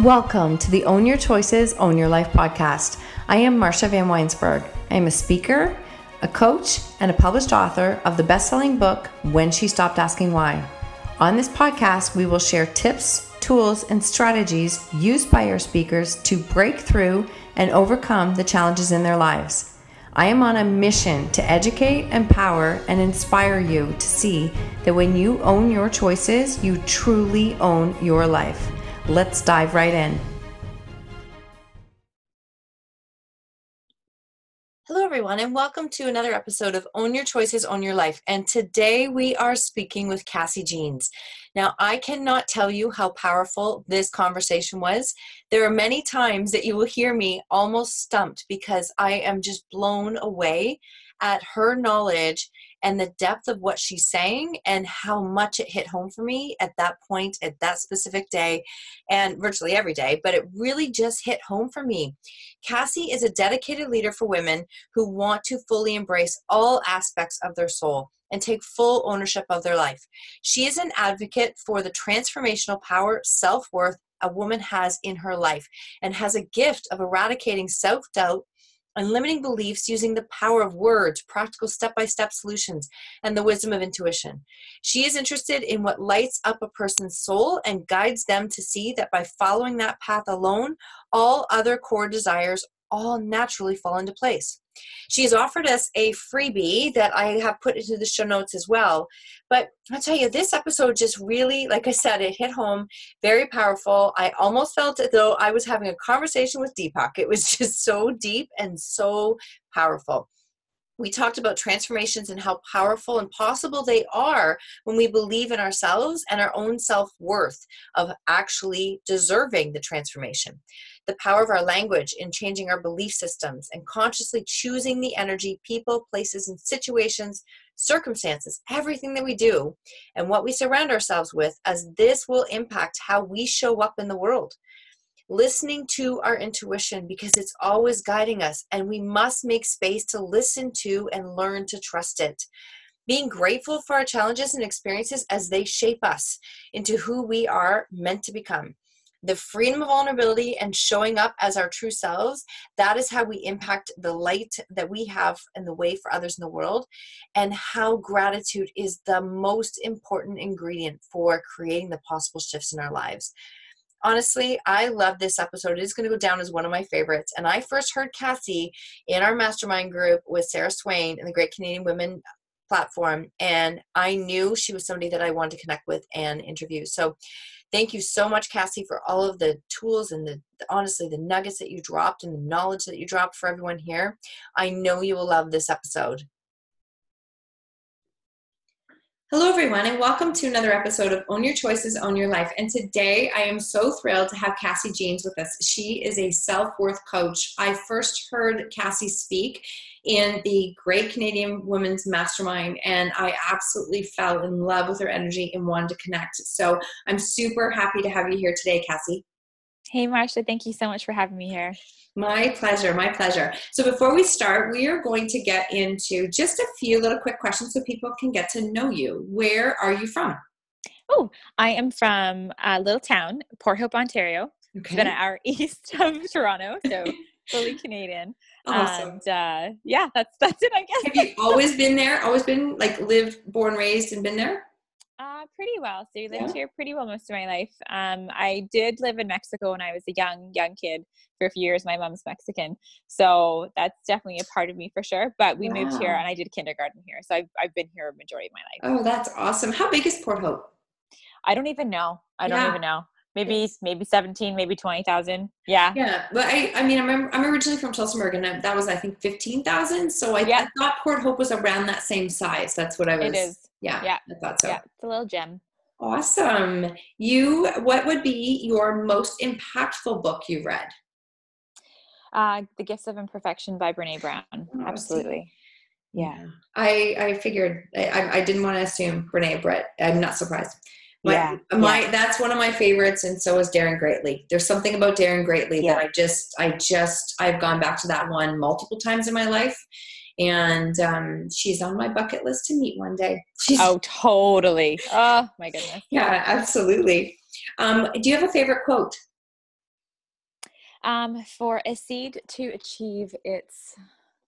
Welcome to the Own Your Choices, Own Your Life podcast. I am Marcia Van Weinsberg. I am a speaker, a coach, and a published author of the best selling book, When She Stopped Asking Why. On this podcast, we will share tips, tools, and strategies used by our speakers to break through and overcome the challenges in their lives. I am on a mission to educate, empower, and inspire you to see that when you own your choices, you truly own your life. Let's dive right in. Hello, everyone, and welcome to another episode of Own Your Choices, Own Your Life. And today we are speaking with Cassie Jeans. Now, I cannot tell you how powerful this conversation was. There are many times that you will hear me almost stumped because I am just blown away at her knowledge and the depth of what she's saying and how much it hit home for me at that point, at that specific day, and virtually every day. But it really just hit home for me. Cassie is a dedicated leader for women who want to fully embrace all aspects of their soul and take full ownership of their life. She is an advocate for the transformational power, self worth, a woman has in her life and has a gift of eradicating self doubt and limiting beliefs using the power of words, practical step by step solutions, and the wisdom of intuition. She is interested in what lights up a person's soul and guides them to see that by following that path alone, all other core desires all naturally fall into place. She's offered us a freebie that I have put into the show notes as well. But I'll tell you, this episode just really, like I said, it hit home, very powerful. I almost felt as though I was having a conversation with Deepak. It was just so deep and so powerful we talked about transformations and how powerful and possible they are when we believe in ourselves and our own self worth of actually deserving the transformation. The power of our language in changing our belief systems and consciously choosing the energy, people, places, and situations, circumstances, everything that we do, and what we surround ourselves with, as this will impact how we show up in the world listening to our intuition because it's always guiding us, and we must make space to listen to and learn to trust it. Being grateful for our challenges and experiences as they shape us into who we are meant to become. The freedom of vulnerability and showing up as our true selves, that is how we impact the light that we have and the way for others in the world, and how gratitude is the most important ingredient for creating the possible shifts in our lives honestly, I love this episode. It is going to go down as one of my favorites. And I first heard Cassie in our mastermind group with Sarah Swain and the Great Canadian Women platform. And I knew she was somebody that I wanted to connect with and interview. So thank you so much, Cassie, for all of the tools and the honestly the nuggets that you dropped and the knowledge that you dropped for everyone here. I know you will love this episode. Hello, everyone, and welcome to another episode of Own Your Choices, Own Your Life. And today I am so thrilled to have Cassie Jeans with us. She is a self worth coach. I first heard Cassie speak in the Great Canadian Women's Mastermind, and I absolutely fell in love with her energy and wanted to connect. So I'm super happy to have you here today, Cassie. Hey, Marsha, thank you so much for having me here. My pleasure, my pleasure. So before we start, we are going to get into just a few little quick questions so people can get to know you. Where are you from? Oh, I am from a little town, Port Hope, Ontario. Okay. It's an hour east of Toronto, so fully Canadian. Awesome. And uh, yeah, that's that's it. I guess. Have you always been there? Always been like lived, born, raised, and been there? Uh, pretty well. So I lived yeah. here pretty well most of my life. Um, I did live in Mexico when I was a young, young kid for a few years. My mom's Mexican. So that's definitely a part of me for sure. But we wow. moved here and I did kindergarten here. So I've, I've been here a majority of my life. Oh, that's awesome. How big is Port Hope? I don't even know. I don't yeah. even know. Maybe maybe seventeen, maybe twenty thousand. Yeah. Yeah, but I I mean I'm I'm originally from Tillsonburg and that was I think fifteen thousand. So I. I thought Port Hope was around that same size. That's what I was. It is. Yeah, yeah, I thought so. Yeah, it's a little gem. Awesome. You, what would be your most impactful book you read? Uh, the Gifts of Imperfection by Brene Brown. Oh, Absolutely. Yeah. I I figured I, I didn't want to assume Brene Brett. I'm not surprised. My, yeah. my yeah. that's one of my favorites, and so is Daring Greatly. There's something about Daring Greatly yeah. that I just I just I've gone back to that one multiple times in my life and um, she's on my bucket list to meet one day. She's, oh, totally. Oh, my goodness. Yeah, absolutely. Um, do you have a favorite quote? Um, for a seed to achieve its,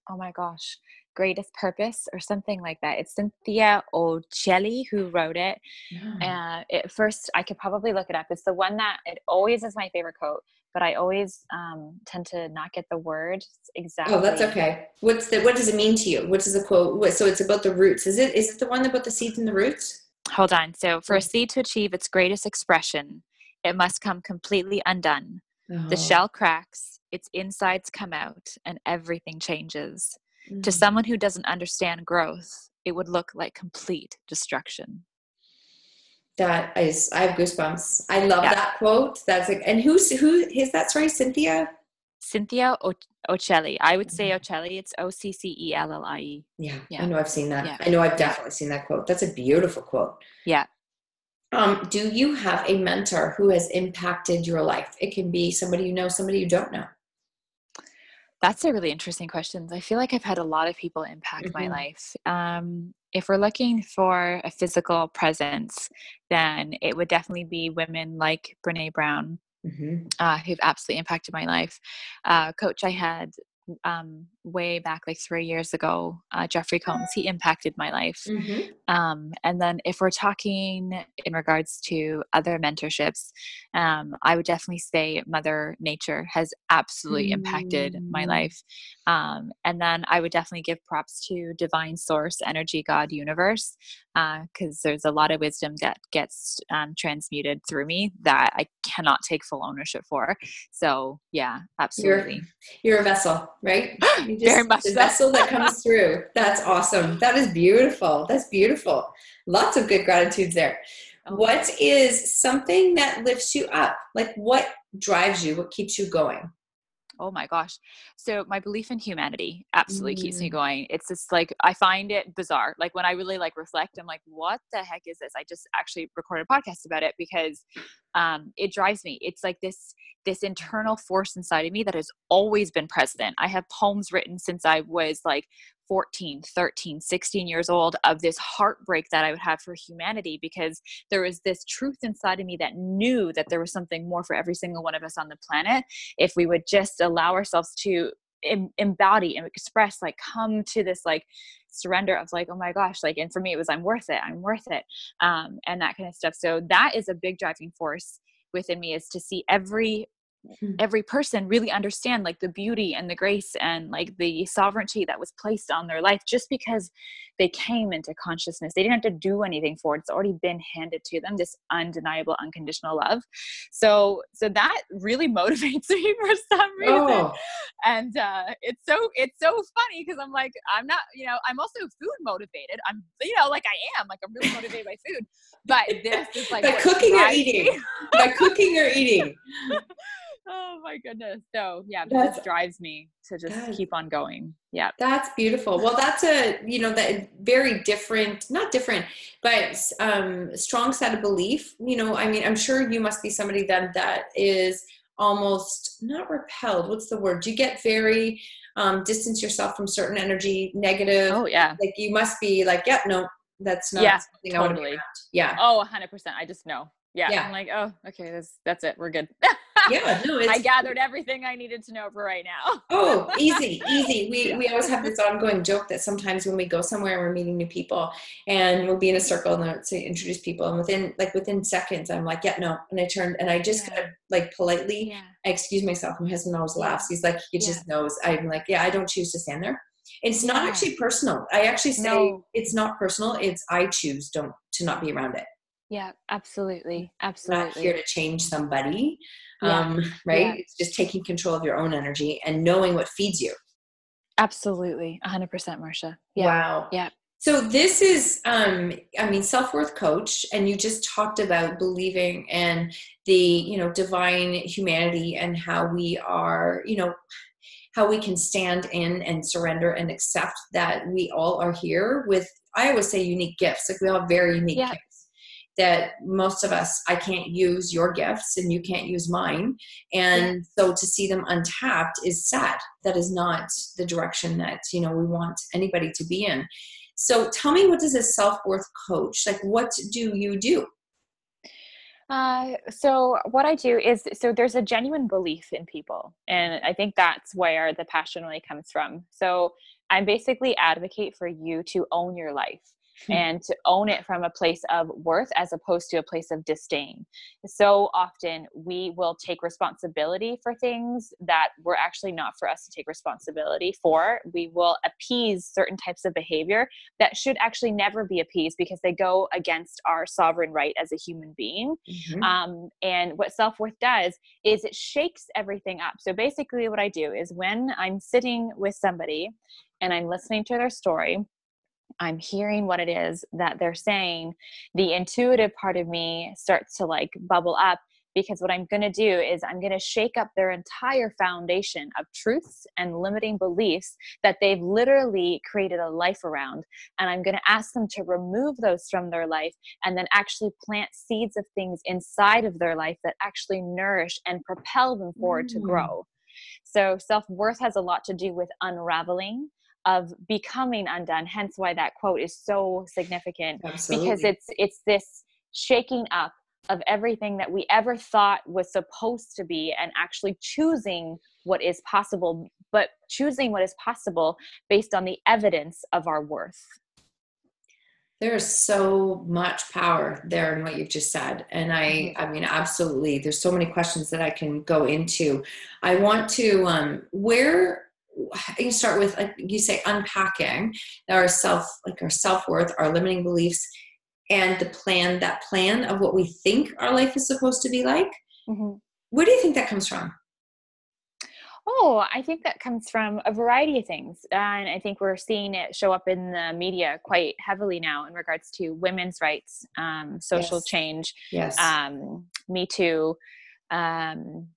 oh my gosh, greatest purpose or something like that. It's Cynthia Occelli who wrote it. Yeah. Uh, it first, I could probably look it up. It's the one that it always is my favorite quote, but I always um, tend to not get the word exactly. Oh, that's okay. What's the what does it mean to you? What does the quote? What, so it's about the roots. Is it is it the one about the seeds and the roots? Hold on. So for a seed to achieve its greatest expression, it must come completely undone. Oh. The shell cracks, its insides come out, and everything changes. Mm-hmm. To someone who doesn't understand growth, it would look like complete destruction. That is, I have goosebumps. I love yeah. that quote. That's like, and who's who is that? Sorry, Cynthia. Cynthia o- Occelli. I would say mm-hmm. Occelli. It's O C C E L L I E. Yeah, I know I've seen that. Yeah. I know I've definitely seen that quote. That's a beautiful quote. Yeah. Um, do you have a mentor who has impacted your life? It can be somebody you know, somebody you don't know. That's a really interesting question. I feel like I've had a lot of people impact mm-hmm. my life. Um, if we're looking for a physical presence, then it would definitely be women like Brene Brown, mm-hmm. uh, who've absolutely impacted my life. Uh, coach I had um, way back like three years ago, uh, Jeffrey Combs, he impacted my life. Mm-hmm. Um, and then if we're talking in regards to other mentorships, um, I would definitely say Mother Nature has absolutely mm-hmm. impacted my mm. life. Um, and then I would definitely give props to Divine Source, Energy, God, Universe, because uh, there's a lot of wisdom that gets um, transmuted through me that I cannot take full ownership for. So yeah, absolutely. You're, you're a vessel, right? You just, Very much. The so. vessel that comes through. That's awesome. That is beautiful. That's beautiful. Lots of good gratitudes there. Oh. What is something that lifts you up? Like what drives you? What keeps you going? Oh my gosh. So my belief in humanity absolutely mm. keeps me mm. going. It's just like i find it bizarre. Like when i really like reflect i'm like what the heck is this? I just actually recorded a podcast about it because um, it drives me. It's like this this internal force inside of me that has always been present. I have poems written since i was like 14, 13, 16 years old of this heartbreak that I would have for humanity because there was this truth inside of me that knew that there was something more for every single one of us on the planet if we would just allow ourselves to embody and express like come to this like surrender of like oh my gosh like and for me it was i'm worth it i'm worth it um and that kind of stuff so that is a big driving force within me is to see every. Every person really understand like the beauty and the grace and like the sovereignty that was placed on their life just because they came into consciousness. They didn't have to do anything for it. It's already been handed to them this undeniable unconditional love. So so that really motivates me for some reason. Oh. and uh it's so it's so funny because i'm like i'm not you know i'm also food motivated. I'm you know like i am like i'm really motivated by food. But this is like by cooking or eating. By cooking or eating oh my goodness. So yeah, that drives me to just keep on going. Yeah. That's beautiful. Well, that's a, you know, that very different, not different, but um strong set of belief. You know, I mean, I'm sure you must be somebody that that is almost not repelled. What's the word? You get very um distance yourself from certain energy, negative. Oh yeah. Like you must be like, yep, yeah, no, that's not yeah, totally. Yeah. Oh, 100%. I just know. Yeah. yeah. I'm like, oh, okay, that's that's it. We're good. yeah, no, I gathered everything I needed to know for right now. oh, easy, easy. We we always have this ongoing joke that sometimes when we go somewhere and we're meeting new people and we'll be in a circle and to introduce people and within like within seconds I'm like, yeah, no, and I turned and I just yeah. kind of like politely yeah. I excuse myself. My husband always laughs. He's like, he just knows. I'm like, yeah, I don't choose to stand there. It's not actually personal. I actually say no. it's not personal. It's I choose don't to not be around it. Yeah, absolutely. Absolutely. Not here to change somebody yeah. um, right yeah. it's just taking control of your own energy and knowing what feeds you absolutely 100% Marcia. yeah. wow yeah so this is um i mean self-worth coach and you just talked about believing and the you know divine humanity and how we are you know how we can stand in and surrender and accept that we all are here with i always say unique gifts like we all have very unique yeah. gifts that most of us i can't use your gifts and you can't use mine and yeah. so to see them untapped is sad that is not the direction that you know we want anybody to be in so tell me what does a self-worth coach like what do you do Uh, so what I do is so there's a genuine belief in people, and I think that's where the passion really comes from. So I basically advocate for you to own your life. Hmm. and to own it from a place of worth as opposed to a place of disdain. So often we will take responsibility for things that were actually not for us to take responsibility for. We will appease certain types of behavior that should actually never be appeased because they go against our sovereign right as a human being. Mm-hmm. Um, and what self worth does is it shakes everything up. So basically, what I do is when I'm sitting with somebody and I'm listening to their story, I'm hearing what it is that they're saying, the intuitive part of me starts to like bubble up because what I'm going to do is I'm going to shake up their entire foundation of truths and limiting beliefs that they've literally created a life around. And I'm going to ask them to remove those from their life and then actually plant seeds of things inside of their life that actually nourish and propel them forward mm. to grow. So self worth has a lot to do with unraveling of becoming undone hence why that quote is so significant Absolutely. because it's it's this shaking up of everything that we ever thought was supposed to be and actually choosing what is possible but choosing what is possible based on the evidence of our worth there's so much power there in what you've just said and i mm-hmm. i mean absolutely there's so many questions that i can go into i want to um where you start with like you say unpacking our self like our self-worth our limiting beliefs and the plan that plan of what we think our life is supposed to be like mm-hmm. where do you think that comes from Oh, I think that comes from a variety of things. And I think we're seeing it show up in the media quite heavily now in regards to women's rights, um, social yes. change, yes. Um, Me Too, um,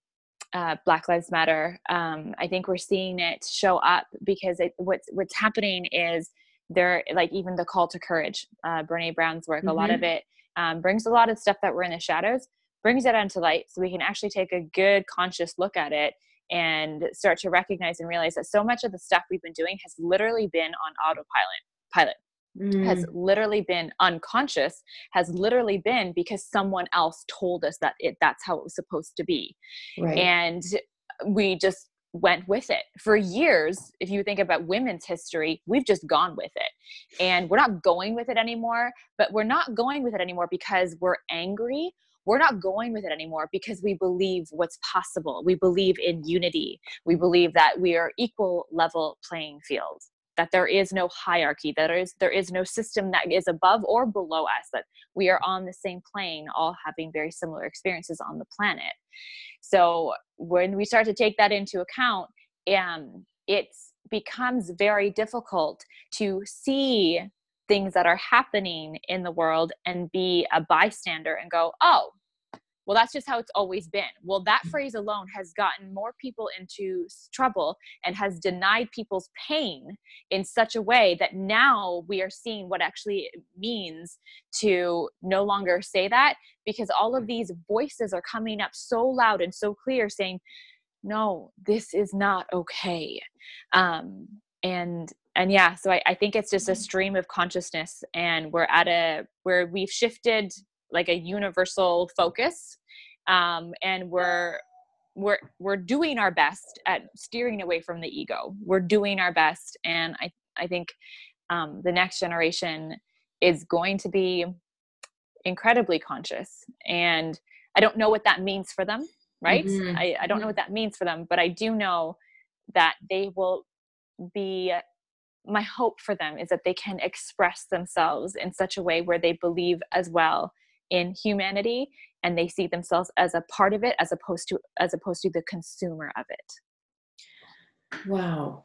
uh, Black Lives Matter. Um, I think we're seeing it show up because it, what's what's happening is there, like even the call to courage, uh, Brene Brown's work, mm-hmm. a lot of mm-hmm. it um, brings a lot of stuff that were in the shadows, brings it onto light, so we can actually take a good conscious look at it and start to recognize and realize that so much of the stuff we've been doing has literally been on autopilot. Pilot mm. has literally been unconscious has literally been because someone else told us that it that's how it was supposed to be. Right. and we just went with it. For years if you think about women's history we've just gone with it. And we're not going with it anymore but we're not going with it anymore because we're angry. We're not going with it anymore because we believe what's possible. We believe in unity. We believe that we are equal level playing field that there is no hierarchy that there is there is no system that is above or below us that we are on the same plane all having very similar experiences on the planet. So when we start to take that into account um, it becomes very difficult to see things that are happening in the world and be a bystander and go oh well that's just how it's always been well that mm. phrase alone has gotten more people into trouble and has denied people's pain in such a way that now we are seeing what actually it means to no longer say that because all of these voices are coming up so loud and so clear saying no this is not okay um, and and yeah so I, I think it's just a mm. stream of consciousness and we're at a where we've shifted like a universal focus um, and we're we're we're doing our best at steering away from the ego we're doing our best and i i think um, the next generation is going to be incredibly conscious and i don't know what that means for them right mm-hmm. I, I don't know what that means for them but i do know that they will be my hope for them is that they can express themselves in such a way where they believe as well in humanity and they see themselves as a part of it as opposed to as opposed to the consumer of it. Wow.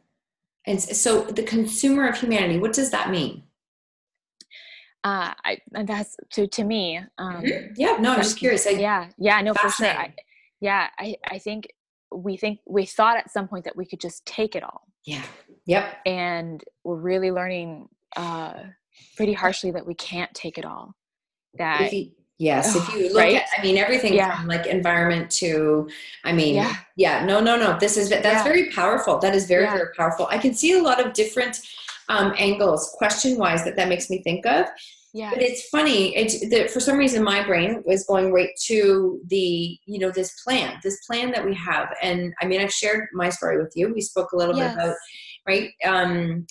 And so the consumer of humanity what does that mean? Uh i that's to to me um mm-hmm. yeah no i'm just curious. I, yeah yeah no for sure. I, yeah i i think we think we thought at some point that we could just take it all. Yeah. Yep. And we're really learning uh pretty harshly that we can't take it all that you, yes if you look right? at i mean everything yeah. from like environment to i mean yeah, yeah no no no this is that's yeah. very powerful that is very very powerful i can see a lot of different um, angles question wise that that makes me think of yeah but it's funny it's that for some reason my brain was going right to the you know this plan this plan that we have and i mean i've shared my story with you we spoke a little yes. bit about right um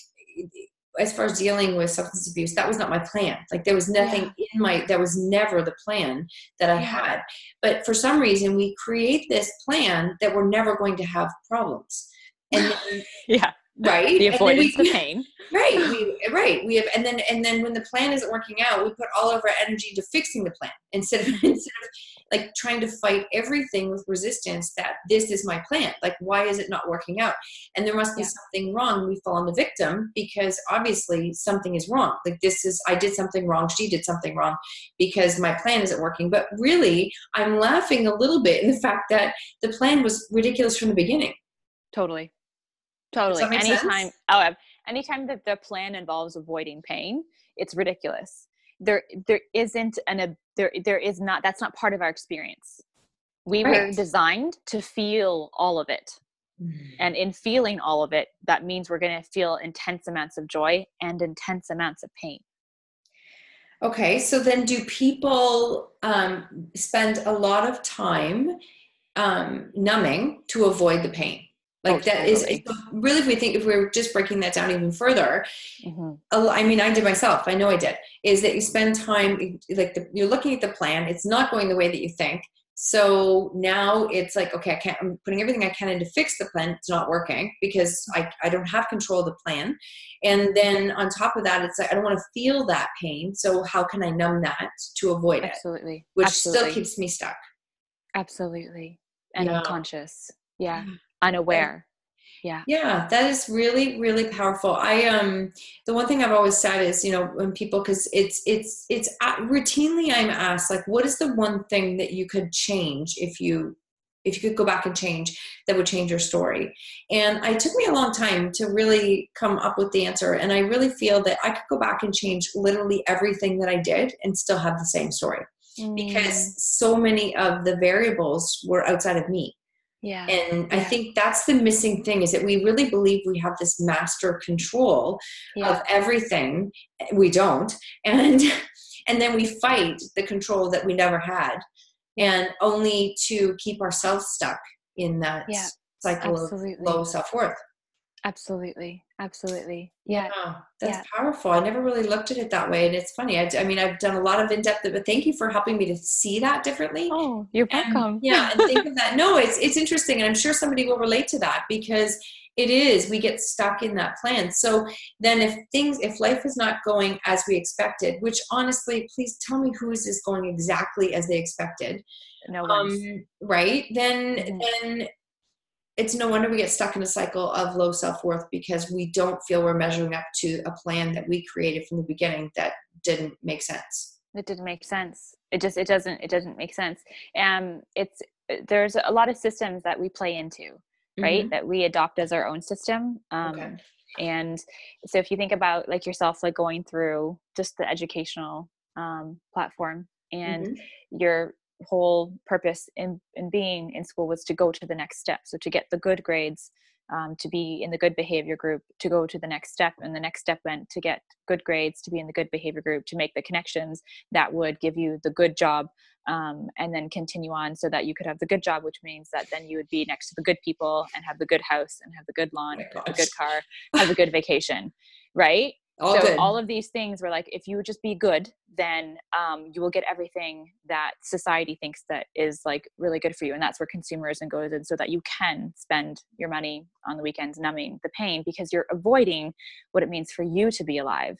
as far as dealing with substance abuse that was not my plan. Like there was nothing yeah. in my that was never the plan that i had. But for some reason we create this plan that we're never going to have problems. And then, yeah right? The avoidance we, of pain. Right we right we have and then and then when the plan isn't working out we put all of our energy into fixing the plan instead of instead of like trying to fight everything with resistance that this is my plan like why is it not working out? And there must be yeah. something wrong we fall on the victim because obviously something is wrong like this is i did something wrong she did something wrong because my plan isn't working. But really i'm laughing a little bit in the fact that the plan was ridiculous from the beginning. Totally Totally. Anytime sense? oh anytime that the plan involves avoiding pain, it's ridiculous. There there isn't an a, there there is not that's not part of our experience. We right. were designed to feel all of it. Mm-hmm. And in feeling all of it, that means we're going to feel intense amounts of joy and intense amounts of pain. Okay, so then do people um, spend a lot of time um, numbing to avoid the pain? Like that is really, if we think, if we're just breaking that down even further, mm-hmm. I mean, I did myself, I know I did, is that you spend time, like the, you're looking at the plan, it's not going the way that you think. So now it's like, okay, I can't, I'm putting everything I can in to fix the plan. It's not working because I, I don't have control of the plan. And then on top of that, it's like, I don't want to feel that pain. So how can I numb that to avoid Absolutely. it? Absolutely. Which Absolutely. still keeps me stuck. Absolutely. And yeah. unconscious. Yeah. Unaware. Yeah. Yeah that is really really powerful. I um the one thing i've always said is you know when people because it's it's it's uh, routinely i'm asked like what is the one thing that you could change if you if you could go back and change that would change your story? And it took me a long time to really come up with the answer and i really feel that i could go back and change literally everything that i did and still have the same story. Mm. because so many of the variables were outside of me yeah and yeah. i think that's the missing thing is that we really believe we have this master control yeah. of everything we don't and and then we fight the control that we never had and only to keep ourselves stuck in that yeah, cycle absolutely. of low self-worth Absolutely. Absolutely. Yeah. yeah that's yeah. powerful. I never really looked at it that way. And it's funny. I, I mean, I've done a lot of in depth, but thank you for helping me to see that differently. Oh, you're welcome. And, yeah. And think of that. No, it's, it's interesting. And I'm sure somebody will relate to that because it is, we get stuck in that plan. So then if things, if life is not going as we expected, which honestly, please tell me who is this going exactly as they expected. No one. Um, right. Then, mm-hmm. then it's no wonder we get stuck in a cycle of low self-worth because we don't feel we're measuring up to a plan that we created from the beginning that didn't make sense it didn't make sense it just it doesn't it doesn't make sense and it's there's a lot of systems that we play into right mm-hmm. that we adopt as our own system um, okay. and so if you think about like yourself like going through just the educational um, platform and mm-hmm. you're whole purpose in, in being in school was to go to the next step so to get the good grades um, to be in the good behavior group to go to the next step and the next step meant to get good grades to be in the good behavior group to make the connections that would give you the good job um, and then continue on so that you could have the good job which means that then you would be next to the good people and have the good house and have the good lawn oh the good car have a good vacation right all so good. all of these things were like if you just be good then um, you will get everything that society thinks that is like really good for you and that's where consumerism goes in so that you can spend your money on the weekends numbing the pain because you're avoiding what it means for you to be alive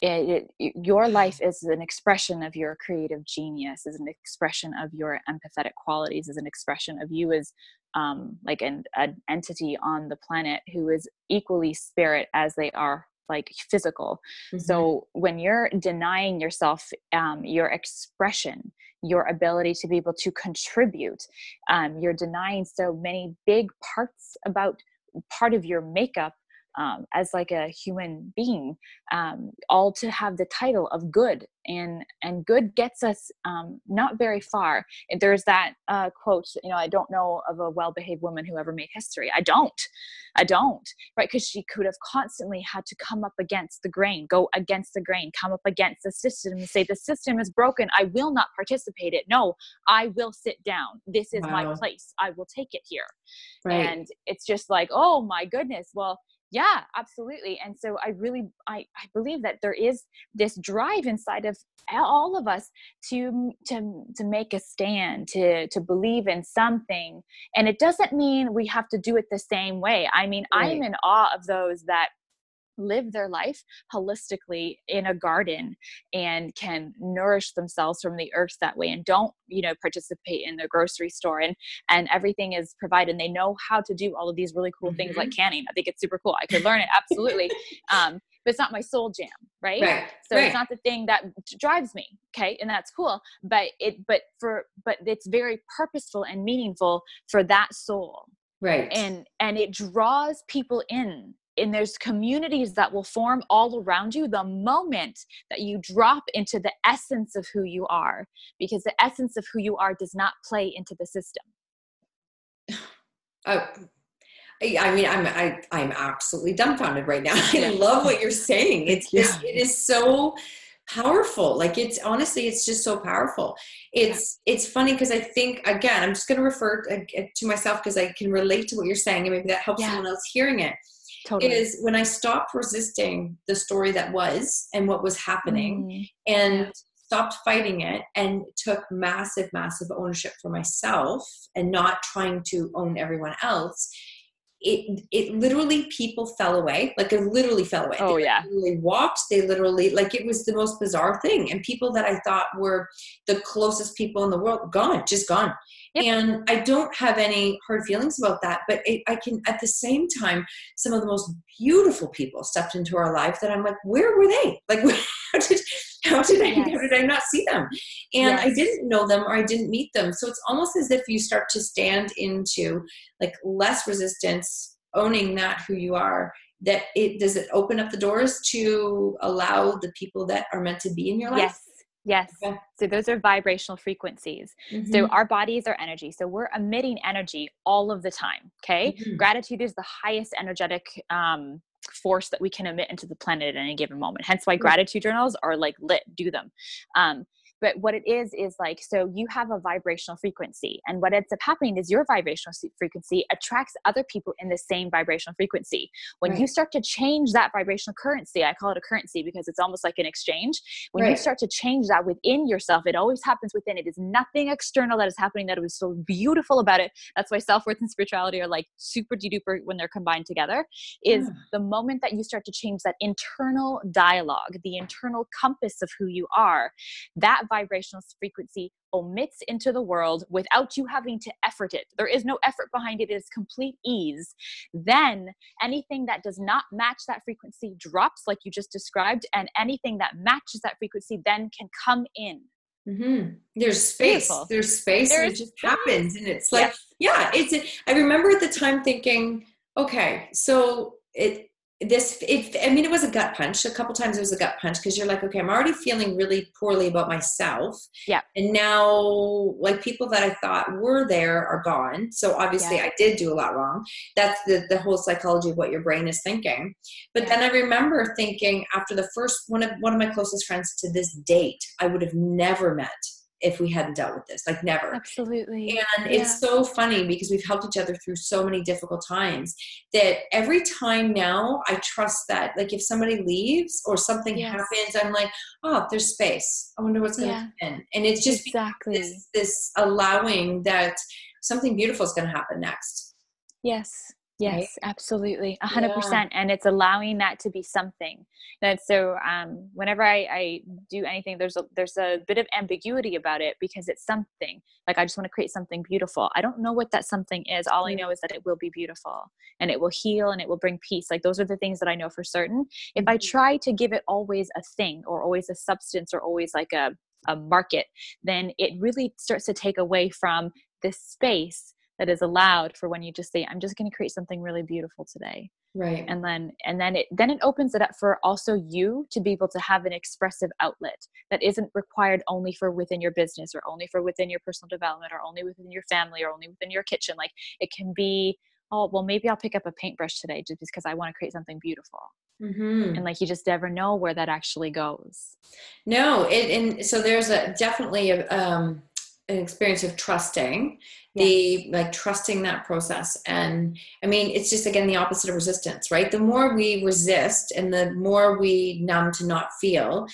it, it, your life is an expression of your creative genius is an expression of your empathetic qualities is an expression of you as um, like an, an entity on the planet who is equally spirit as they are like physical mm-hmm. so when you're denying yourself um, your expression your ability to be able to contribute um, you're denying so many big parts about part of your makeup um, as like a human being um, all to have the title of good and and good gets us um, not very far. And there's that uh, quote you know i don't know of a well-behaved woman who ever made history. I don't. I don't right? Because she could have constantly had to come up against the grain go against the grain come up against the system and say the system is broken. I will not participate it. No i will sit down. This is wow. my place. I will take it here. Right. and it's just like oh my goodness. Well yeah absolutely and so i really I, I believe that there is this drive inside of all of us to to to make a stand to to believe in something and it doesn't mean we have to do it the same way i mean right. i'm in awe of those that live their life holistically in a garden and can nourish themselves from the earth that way and don't you know participate in the grocery store and and everything is provided and they know how to do all of these really cool mm-hmm. things like mm-hmm. canning i think it's super cool i could learn it absolutely um but it's not my soul jam right, right. so right. it's not the thing that drives me okay and that's cool but it but for but it's very purposeful and meaningful for that soul right and and it draws people in and there's communities that will form all around you the moment that you drop into the essence of who you are because the essence of who you are does not play into the system oh I mean, I'm I, I'm absolutely dumbfounded right now. I love what you're saying. It's yeah. it is so powerful. Like it's honestly, it's just so powerful. It's yeah. it's funny because I think again, I'm just going to refer uh, to myself because I can relate to what you're saying, and maybe that helps yeah. someone else hearing it totally. is when I stopped resisting the story that was and what was happening mm. and stopped fighting it and took massive, massive ownership for myself and not trying to own everyone else. It, it literally people fell away like it literally fell away oh they yeah literally walked they literally like it was the most bizarre thing and people that i thought were the closest people in the world gone just gone Yep. And I don't have any hard feelings about that, but it, I can, at the same time, some of the most beautiful people stepped into our life that I'm like, where were they? Like, how did, how did I, yes. how did I not see them? And yes. I didn't know them or I didn't meet them. So it's almost as if you start to stand into like less resistance, owning that who you are that it does it open up the doors to allow the people that are meant to be in your life yes Yes. Okay. So those are vibrational frequencies. Mm-hmm. So our bodies are energy. So we're emitting energy all of the time. Okay. Mm-hmm. Gratitude is the highest energetic um, force that we can emit into the planet at any given moment. Hence why gratitude journals are like lit. Do them. Um, but what it is is like so you have a vibrational frequency and what ends up happening is your vibrational frequency attracts other people in the same vibrational frequency when right. you start to change that vibrational currency i call it a currency because it's almost like an exchange when right. you start to change that within yourself it always happens within it is nothing external that is happening that was so beautiful about it that's why self-worth and spirituality are like super duper when they're combined together is yeah. the moment that you start to change that internal dialogue the internal compass of who you are that vibrational frequency omits into the world without you having to effort it. There is no effort behind it, it is complete ease. Then anything that does not match that frequency drops, like you just described, and anything that matches that frequency then can come in. Mm-hmm. There's space. Beautiful. There's space. There's and it just space. happens, and it's like, yeah. yeah, it's. I remember at the time thinking, okay, so it this it i mean it was a gut punch. A couple times it was a gut punch because you're like okay i'm already feeling really poorly about myself. Yeah. And now like people that i thought were there are gone. So obviously yeah. i did do a lot wrong. That's the, the whole psychology of what your brain is thinking. But then i remember thinking after the first one of one of my closest friends to this date i would have never met if we hadn't dealt with this like never. Absolutely. And yeah. it's so funny because we've helped each other through so many difficult times that every time now i trust that like if somebody leaves or something yes. happens i'm like oh there's space. I wonder what's going to yeah. happen. And it's just exactly. this, this allowing that something beautiful is going to happen next. Yes Yes, right? absolutely. A hundred percent. And it's allowing that to be something. And so um, whenever I, I do anything, there's a, there's a bit of ambiguity about it because it's something like, I just want to create something beautiful. I don't know what that something is. All I know is that it will be beautiful and it will heal and it will bring peace. Like those are the things that I know for certain. If I mm-hmm. try to give it always a thing or always a substance or always like a, a market, then it really starts to take away from this space that is allowed for when you just say i'm just going to create something really beautiful today. Right. And then and then it then it opens it up for also you to be able to have an expressive outlet that isn't required only for within your business or only for within your personal development or only within your family or only within your kitchen. Like it can be oh well maybe i'll pick up a paintbrush today just because i want to create something beautiful. Mm-hmm. and like you just never know where that actually goes. No it and so there's a definitely a um an experience of trusting the like trusting that process. And i mean it's just again the opposite of resistance right? The more we resist and the more we numb to not feel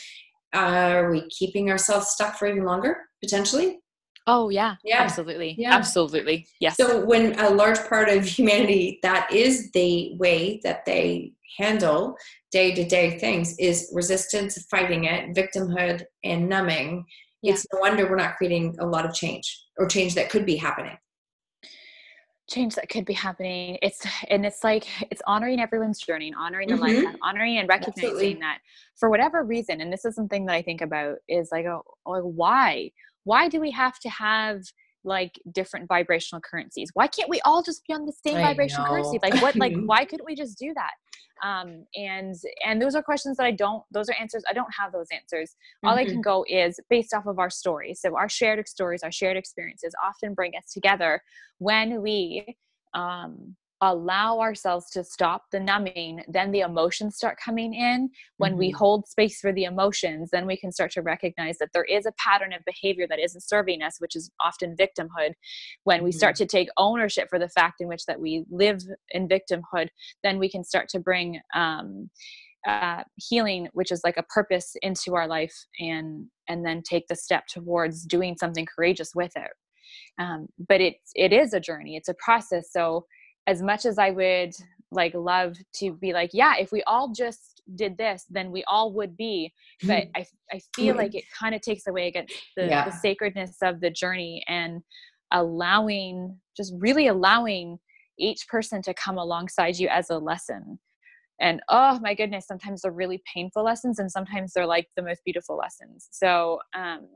are we keeping ourselves stuck for even longer potentially? Oh yeah. Yeah. Absolutely. Yeah. absolutely. Yes. So when a large part of humanity that is the way that they handle day-to-day things is resistance fighting it victimhood and numbing yeah. it's no wonder we're not creating a lot of change or change that could be happening change that could be happening it's and it's like it's honoring everyone's journey and honoring the mm-hmm. life honoring and recognizing Absolutely. that for whatever reason and this is something that i think about is like oh, like why why do we have to have like different vibrational currencies why can't we all just be on the same I vibrational know. currency like what like why couldn't we just do that um, and and those are questions that i don't those are answers i don't have those answers all mm-hmm. i can mm-hmm. go is based off of our stories so our shared stories our shared experiences often bring us together when we um, allow ourselves to stop the numbing, then the emotions start coming in. When mm-hmm. we hold space for the emotions, then we can start to recognize that there is a pattern of behavior that isn't serving us, which is often victimhood. When we start mm-hmm. to take ownership for the fact in which that we live in victimhood, then we can start to bring um, uh, healing, which is like a purpose, into our life, and and then take the step towards doing something courageous with it. Um, but it it is a journey. It's a process. So as much as I would like love to be like, yeah, if we all just did this, then we all would be. But I, I feel like it kind of takes away against the, yeah. the sacredness of the journey and allowing, just really allowing each person to come alongside you as a lesson. And oh my goodness, sometimes they're really painful lessons and sometimes they're like the most beautiful lessons. So, um,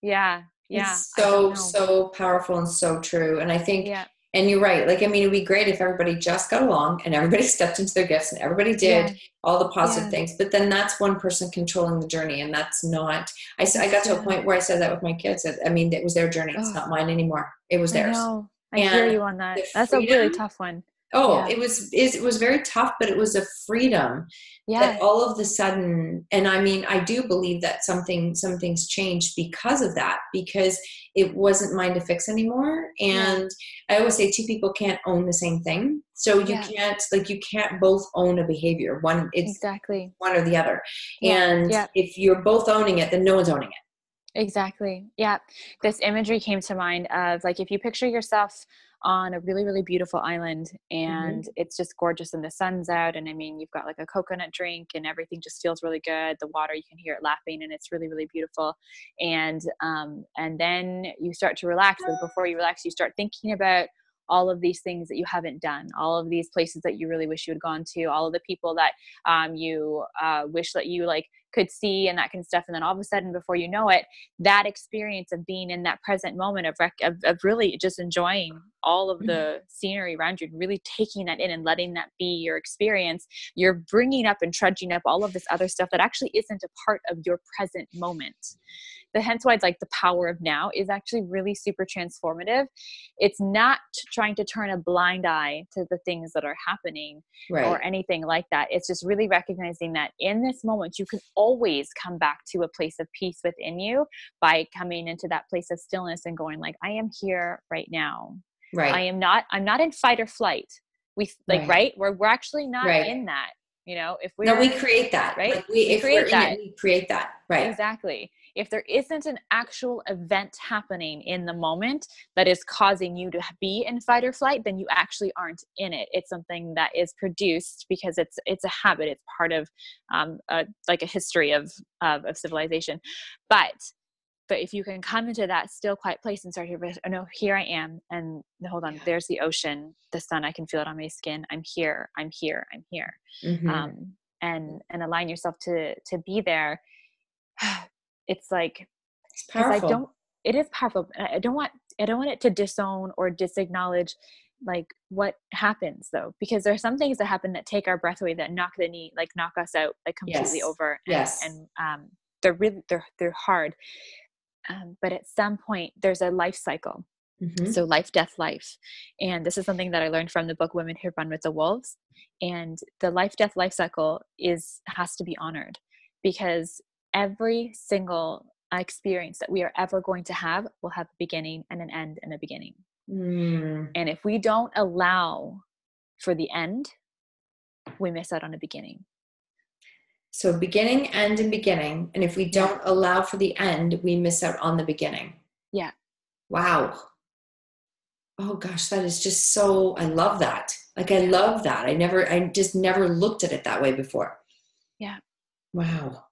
yeah, yeah. It's so, so powerful and so true. And I think, yeah and you're right. Like, I mean, it'd be great if everybody just got along and everybody stepped into their gifts and everybody did yeah. all the positive yeah. things. But then that's one person controlling the journey. And that's not, I, I got to a point where I said that with my kids. I mean, it was their journey. It's oh. not mine anymore. It was theirs. I, I hear you on that. That's freedom, a really tough one. Oh, yeah. it was it was very tough, but it was a freedom yeah. that all of the sudden, and I mean, I do believe that something some things changed because of that, because it wasn't mine to fix anymore. And yeah. I always say two people can't own the same thing, so you yeah. can't like you can't both own a behavior. One it's exactly one or the other, and if you're both owning it, then no one's owning it. Exactly. Yeah. This imagery came to mind of like if you picture yourself on a really really beautiful island mm-hmm. and mm-hmm. it's just gorgeous and the sun's out and i mean you've got like a coconut drink and everything just feels really good the water you can hear it lapping and it's really really beautiful and um and then you start to relax but before you relax you start thinking about all of these things that you haven't done, all of these places that you really wish you had gone to, all of the people that um, you uh, wish that you like could see and that kind of stuff. And then all of a sudden, before you know it, that experience of being in that present moment of, rec- of, of really just enjoying all of the mm-hmm. scenery around you and really taking that in and letting that be your experience, you're bringing up and trudging up all of this other stuff that actually isn't a part of your present moment the hence why it's like the power of now is actually really super transformative. It's not trying to turn a blind eye to the things that are happening right. or anything like that. It's just really recognizing that in this moment you can always come back to a place of peace within you by coming into that place of stillness and going like i am here right now. Right. I am not i'm not in fight or flight we like right, right? we're, we're actually not right. in that you know? If we no we create that. Right? Like we, we create that. we create that. Right. Exactly if there isn't an actual event happening in the moment that is causing you to be in fight or flight then you actually aren't in it. It's something that is produced because it's it's a habit. It's part of um, a, like a history of, of, of civilization. But but if you can come into that still quiet place and start to oh no here i am and hold on there's the ocean the sun i can feel it on my skin i'm here i'm here i'm here. Mm-hmm. um, and and align yourself to to be there it's like it's powerful. I don't it is powerful. I don't want I don't want it to disown or disacknowledge like what happens though because there are some things that happen that take our breath away that knock the knee like knock us out like completely Yes. over and, Yes. and um they're really they're they're hard um, but at some point there's a life cycle Mhm. so life death life and this is something that i learned from the book women who run with the wolves and the life death life cycle is has to be honored because every single experience that we are ever going to have will have a beginning and an end and a beginning Mm. and if we don't allow for the end we miss out on a beginning So beginning, end, and beginning. And if we don't allow for the end, we miss out on the beginning. Yeah. Wow. Oh gosh, that is just so I love that. Like I love that. I never I just never looked at it that way before. Yeah. Wow.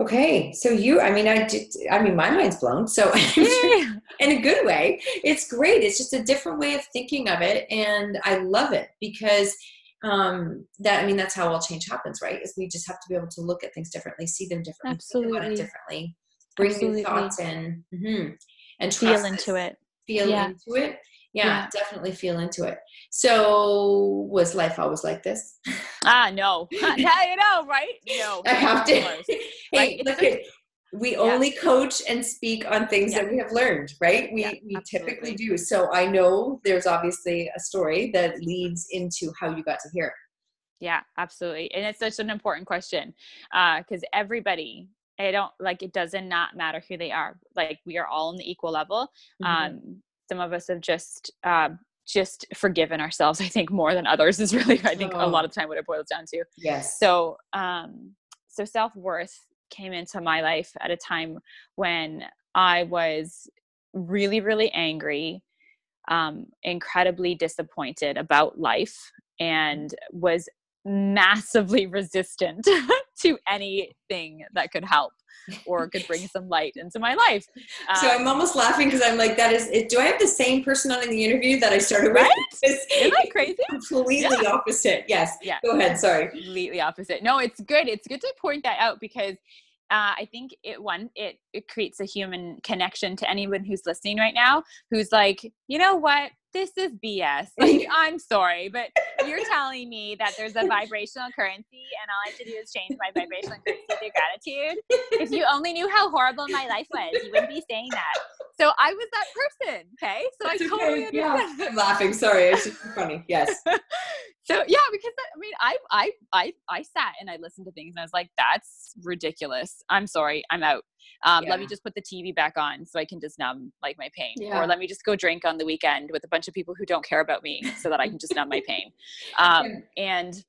Okay. So you I mean I did, I mean my mind's blown. So in a good way. It's great. It's just a different way of thinking of it, and I love it because um, that I mean that's how all change happens, right? Is we just have to be able to look at things differently, see them differently, think about it Absolutely. differently, bring Absolutely. new thoughts in, hmm and feel into it Feel Yeah. into it. Yeah, Yeah. definitely feel into it. So, was life always like this? ah no yeah you know right no I have to. hey, Right, look at we only coach and speak on things Yeah. that we have learned, right? We Yeah, we typically do. So I know there's obviously a story that leads into how you got to here. Yeah, absolutely. And it's such an important question because everybody, I don't like it doesn't not matter who they are. Like we are all on the equal level. Mhm. Um, some of us have just um, just forgiven ourselves. I think more than others is really I think a Oh. lot of the time what it boils down to. yes. So um, so self worth came into my life at a time when I was really really angry, um, incredibly disappointed about life, and was massively resistant to anything that could help or could bring some light into my life. so Um, I'm almost laughing because I'm like, that is. It, do I have the same person on in the interview that I started with? Right? It's isn't that crazy? completely opposite. Yes. Yeah. Go ahead. Sorry. completely opposite. No, it's good. It's good to point that out because uh, I think it one it it creates a human connection to anyone who's listening right now who's like, you know what, this is BS. Like, I'm sorry, but you're telling me that there's a vibrational currency, and all I have to do is change my vibrational currency through gratitude. If you only knew how horrible my life was, you wouldn't be saying that. So I was that person. Okay, so I That's totally okay. Yeah. I'm laughing. Sorry. It's just funny. Yes. so yeah because that- i mean I, I i i sat and i listened to things and i was like that's ridiculous i'm sorry i'm out um, let me just put the tv back on so i can just numb like my pain Yeah. or let me just go drink on the weekend with a bunch of people who don't care about me so that i can just numb my pain um, and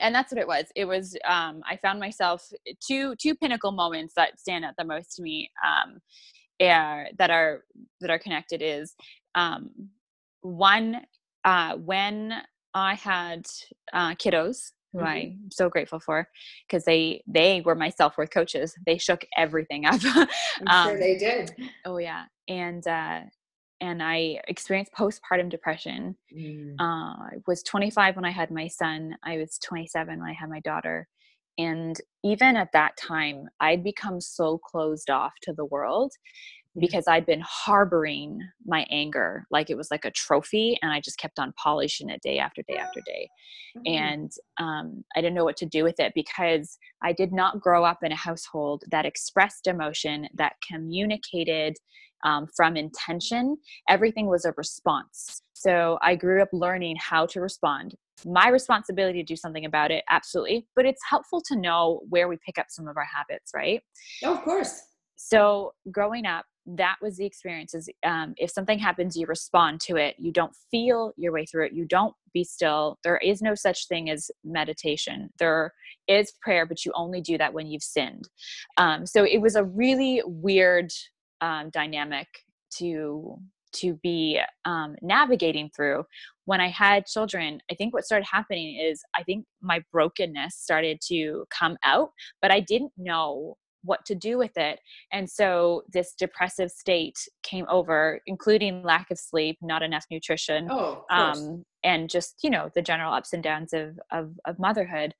and that's what it was it was um, i found myself two two pinnacle moments that stand out the most to me um, uh, that are that are connected is um, one uh, when I had uh, kiddos, who Mhm. I'm so grateful for, because they they were my self worth coaches. They shook everything up. I'm sure Um, they did. oh yeah, and uh, and I experienced postpartum depression. Mm. Uh, I was 25 when I had my son. I was 27 when I had my daughter. And even at that time, I'd become so closed off to the world because I'd been harboring my anger like it was like a trophy, and I just kept on polishing it day after day after day. Mm. And um, I didn't know what to do with it because I did not grow up in a household that expressed emotion, that communicated um, from intention. Everything was a response. So I grew up learning how to respond. My responsibility to do something about it, absolutely. But it's helpful to know where we pick up some of our habits, right? Oh, of course. so growing up that was the experience is um, if something happens you respond to it you don't feel your way through it you don't be still there is no such thing as meditation there is prayer but you only do that when you've sinned um, so it was a really weird um, dynamic to to be um, navigating through. When i had children i think what started happening is i think my brokenness started to come out but i didn't know what to do with it. And so this depressive state came over including lack of sleep not enough nutrition Oh, um, and just you know the general ups and downs of of, of motherhood.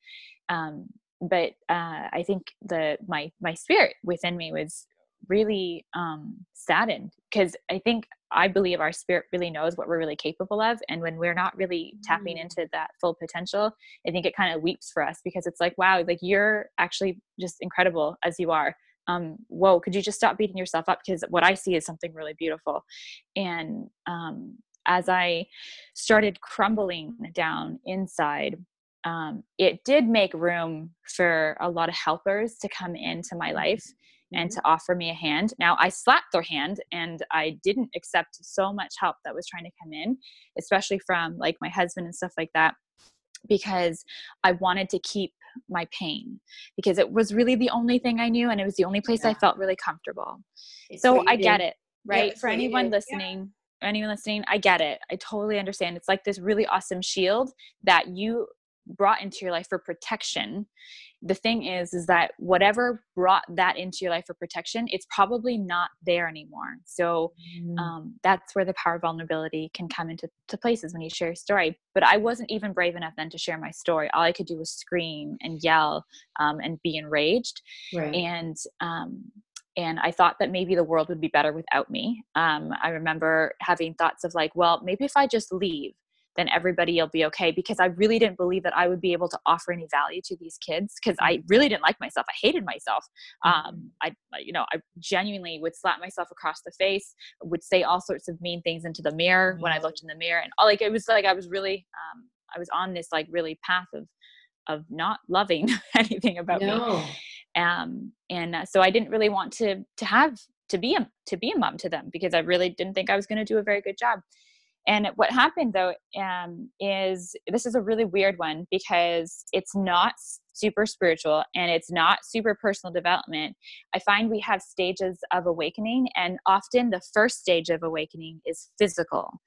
Um, but uh, i think the my my spirit within me was really um, saddened because I think I believe our spirit really knows what we're really capable of. And when we're not really tapping mm. into that full potential, I think it kind of weeps for us because it's like, wow, like you're actually just incredible as you are. Um, whoa, could you just stop beating yourself up? Because what I see is something really beautiful. And um, as I started crumbling down inside, um, it did make room for a lot of helpers to come into my life and mm-hmm. to offer me a hand. Now, I slapped their hand and I didn't accept so much help that was trying to come in, especially from like my husband and stuff like that, because I wanted to keep my pain because it was really the only thing I knew and it was the only place yeah. I felt really comfortable. It's so I get it, right? Yeah, For anyone listening, yeah. anyone listening, I get it. I totally understand. It's like this really awesome shield that you brought into your life for protection the thing is is that whatever brought that into your life for protection it's probably not there anymore so mm. um, that's where the power of vulnerability can come into to places when you share your story but i wasn't even brave enough then to share my story all i could do was scream and yell um, and be enraged right. and um, and I thought that maybe the world would be better without me. Um, I remember having thoughts of like, well, maybe if I just leave, then everybody will be okay because I really didn't believe that I would be able to offer any value to these kids because I mm-hmm. really didn't like myself. I hated myself. Mm-hmm. Um, I, you know, I genuinely would slap myself across the face, would say all sorts of mean things into the mirror when I mm-hmm. looked in the mirror, and all, like it was like I was really, um, I was on this like really path of of not loving anything about no. me. Um, and uh, so I didn't really want to to have to be a to be a mom to them because I really didn't think I was going to do a very good job. And what happened though um, is this is a really weird one because it's not super spiritual and it's not super personal development. I find we have stages of awakening, and often the first stage of awakening is physical.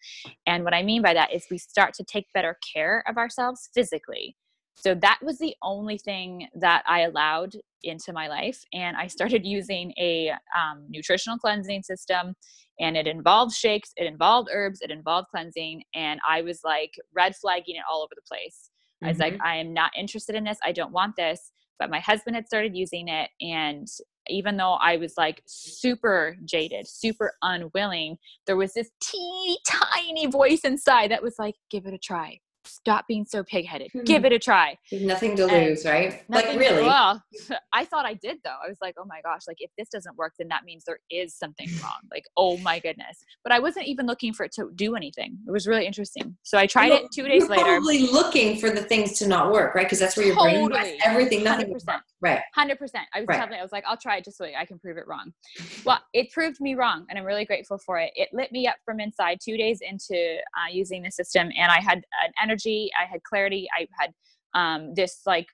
And what I mean by that is we start to take better care of ourselves physically. So that was the only thing that I allowed into my life. And I started using a um, nutritional cleansing system, and it involved shakes, it involved herbs, it involved cleansing. And I was like red flagging it all over the place. Mm-hmm. I was like, mm-hmm. I am not interested in this. I don't want this. But my husband had started using it. And even though I was like super jaded, super unwilling, there was this teeny tiny voice inside that was like, give it a try stop being so pigheaded. Mm-hmm. Give it a try. Nothing to and lose, right? Like really? well, I thought I did though. I was like, oh my gosh, like if this doesn't work, then that means there is something wrong. Like, oh my goodness. But I wasn't even looking for it to do anything. It was really interesting. So I tried it two days later. Probably looking for the things to not work, right? Because that's where your totally. brain everything. Nothing 100%. Right. Hundred percent. I was right. telling. I was like, I'll try it just so I can prove it wrong. Well, it proved me wrong, and I'm really grateful for it. It lit me up from inside. Two days into uh, using the system, and I had an energy. I had clarity. I had um, this like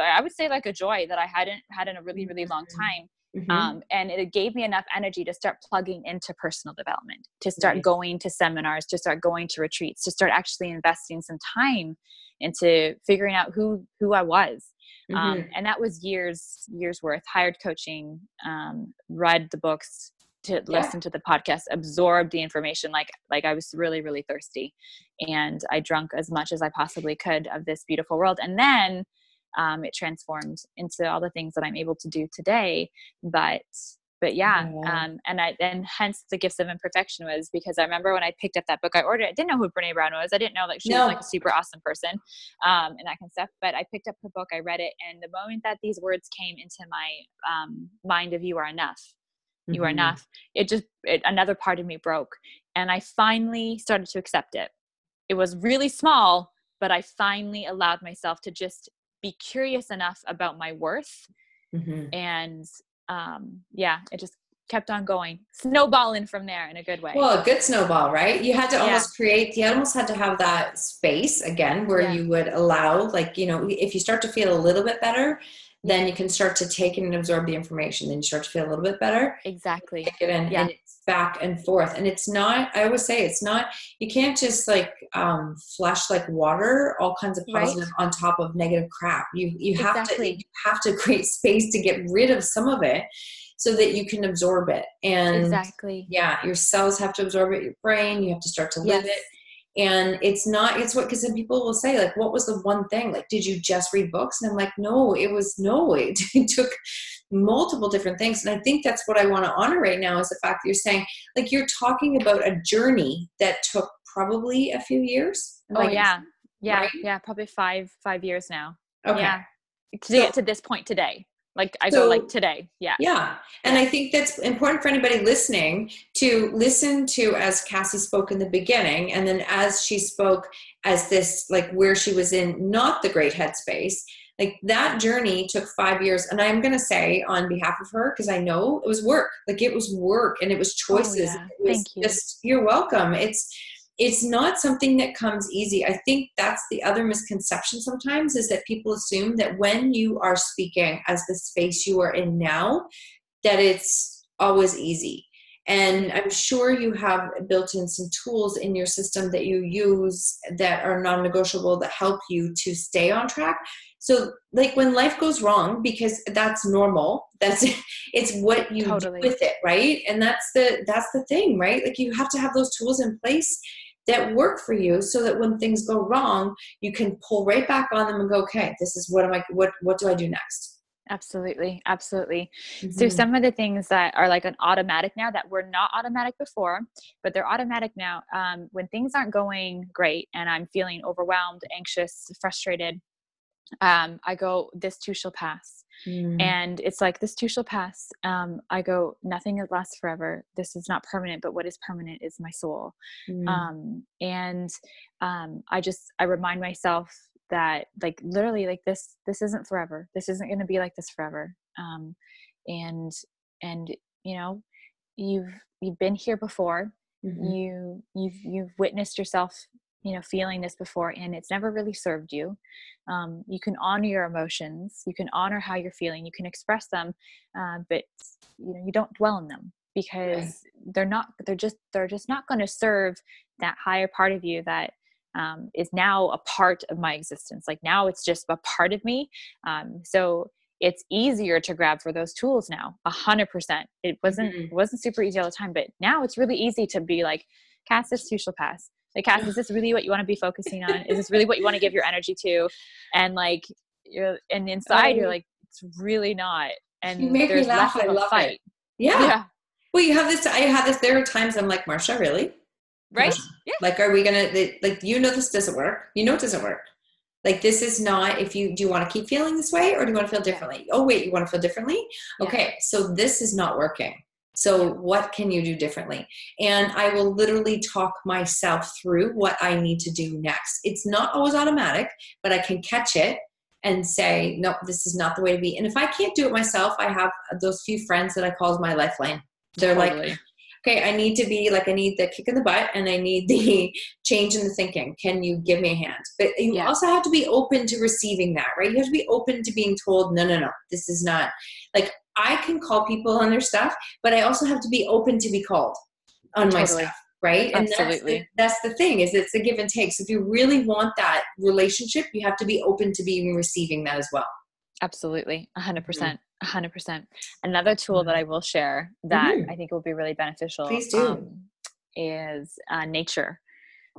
I would say like a joy that I hadn't had in a really really long mm-hmm. time. Mm-hmm. Um, and it gave me enough energy to start plugging into personal development, to start right. going to seminars, to start going to retreats, to start actually investing some time into figuring out who who I was. Um, mm-hmm. Um, and that was years years worth. Hired coaching, um, read the books, to yeah. listen to the podcast absorb the information like like i was really really thirsty and i drank as much as i possibly could of this beautiful world and then um, it transformed into all the things that i'm able to do today but but yeah, yeah. Um, and I then hence the gifts of imperfection was because I remember when I picked up that book, I ordered. I didn't know who Brene Brown was. I didn't know like she no. was like a super awesome person, um, and that kind of stuff. But I picked up her book, I read it, and the moment that these words came into my um, mind of "You are enough," you mm-hmm. are enough it just it, another part of me broke and i finally started to accept it it was really small but i finally allowed myself to just be curious enough about my worth mm-hmm. and um yeah it just kept on going snowballing from there in a good way well a good snowball right you had to almost yeah. create you almost had to have that space again where yeah. you would allow like you know if you start to feel a little bit better then you can start to take in and absorb the information. Then you start to feel a little bit better. Exactly. Take it in, yeah. and it's back and forth. And it's not. I always say it's not. You can't just like um, flash like water all kinds of positive right. on top of negative crap. You you have exactly. to you have to create space to get rid of some of it so that you can absorb it. And exactly. Yeah, your cells have to absorb it. Your brain. You have to start to live yes. it and it's not it's what because then people will say like what was the one thing? Like did you just read books? And i'm like no it was no it, it took multiple different things. And i think that's what i want to honor right now is the fact that you're saying like you're talking about a journey that took probably a few years. Oh yeah. Yeah right? yeah probably five five years now. Okay. Yeah. to so, get to this point today like i so, go like today yeah yeah and i think that's important for anybody listening to listen to as cassie spoke in the beginning and then as she spoke as this like where she was in not the great headspace like that journey took five years and i'm going to say on behalf of her because i know it was work like it was work and it was oh, choices oh, yeah. it was Thank you. just you're welcome it's it's not something that comes easy. I think that's the other misconception sometimes is that people assume that when you are speaking as the space you are in now, that it's always easy. And I'm sure you have built in some tools in your system that you use that are non negotiable that help you to stay on track. So, like when life goes wrong, because that's normal, that's it's what you totally. do with it, right? And that's the that's the thing, right? Like you have to have those tools in place that work for you so that when things go wrong you can pull right back on them and go okay this is what am i what what do i do next absolutely absolutely mm-hmm. so some of the things that are like an automatic now that were not automatic before but they're automatic now um, when things aren't going great and i'm feeling overwhelmed anxious frustrated um, i go this too shall pass Mm. And it's like, this too shall pass. Um, I go, nothing lasts forever. This is not permanent, but what is permanent is my soul. Mm. Um, and um, I just, I remind myself that like literally like this, this isn't forever. This isn't going to be like this forever. Um, and, and, you know, you've, you've been here before. Mm-hmm. You, you've, you've witnessed yourself you know feeling this before and it's never really served you. Um, you can honor your emotions you can honor how you're feeling you can express them uh, but you know you don't dwell in them because right. they're not they're just they're just not going to serve that higher part of you that um, is now a part of my existence. Like now it's just a part of me. Um, so it's easier to grab for those tools now a hundred percent. It wasn't mm-hmm. it wasn't super easy all the time but now it's really easy to be like Cass this too shall pass like cass is this really what you want to be focusing on? Is this really what you want to give your energy to? And like you're and inside you're like it's really not. And you make there's me laugh. less of a fight it. Yeah. yeah. Well you have this i have this there are times i'm like marsha really? Right? Marsha, yeah. like are we gonna like you know this doesn't work. You know it doesn't work. Like this is not if you do you want to keep feeling this way or do you want to feel differently? Oh wait you want to feel differently? Okay yeah. so this is not working so, what can you do differently? And I will literally talk myself through what I need to do next. It's not always automatic, but I can catch it and say, no, this is not the way to be. And if I can't do it myself, I have those few friends that I call my lifeline. They're totally. like, okay, I need to be like, I need the kick in the butt and I need the change in the thinking. Can you give me a hand? But you yeah. also have to be open to receiving that, right? You have to be open to being told, no, no, no, this is not like I can call people on their stuff, but I also have to be open to be called on totally. my stuff, right? Absolutely. And that's the, that's the thing is it's a give and take. So if you really want that relationship, you have to be open to being receiving that as well. Absolutely, 100%. percent 100%. Another tool that mm-hmm. I will share that mm-hmm. I think will be really beneficial Please do. Um, is uh, nature.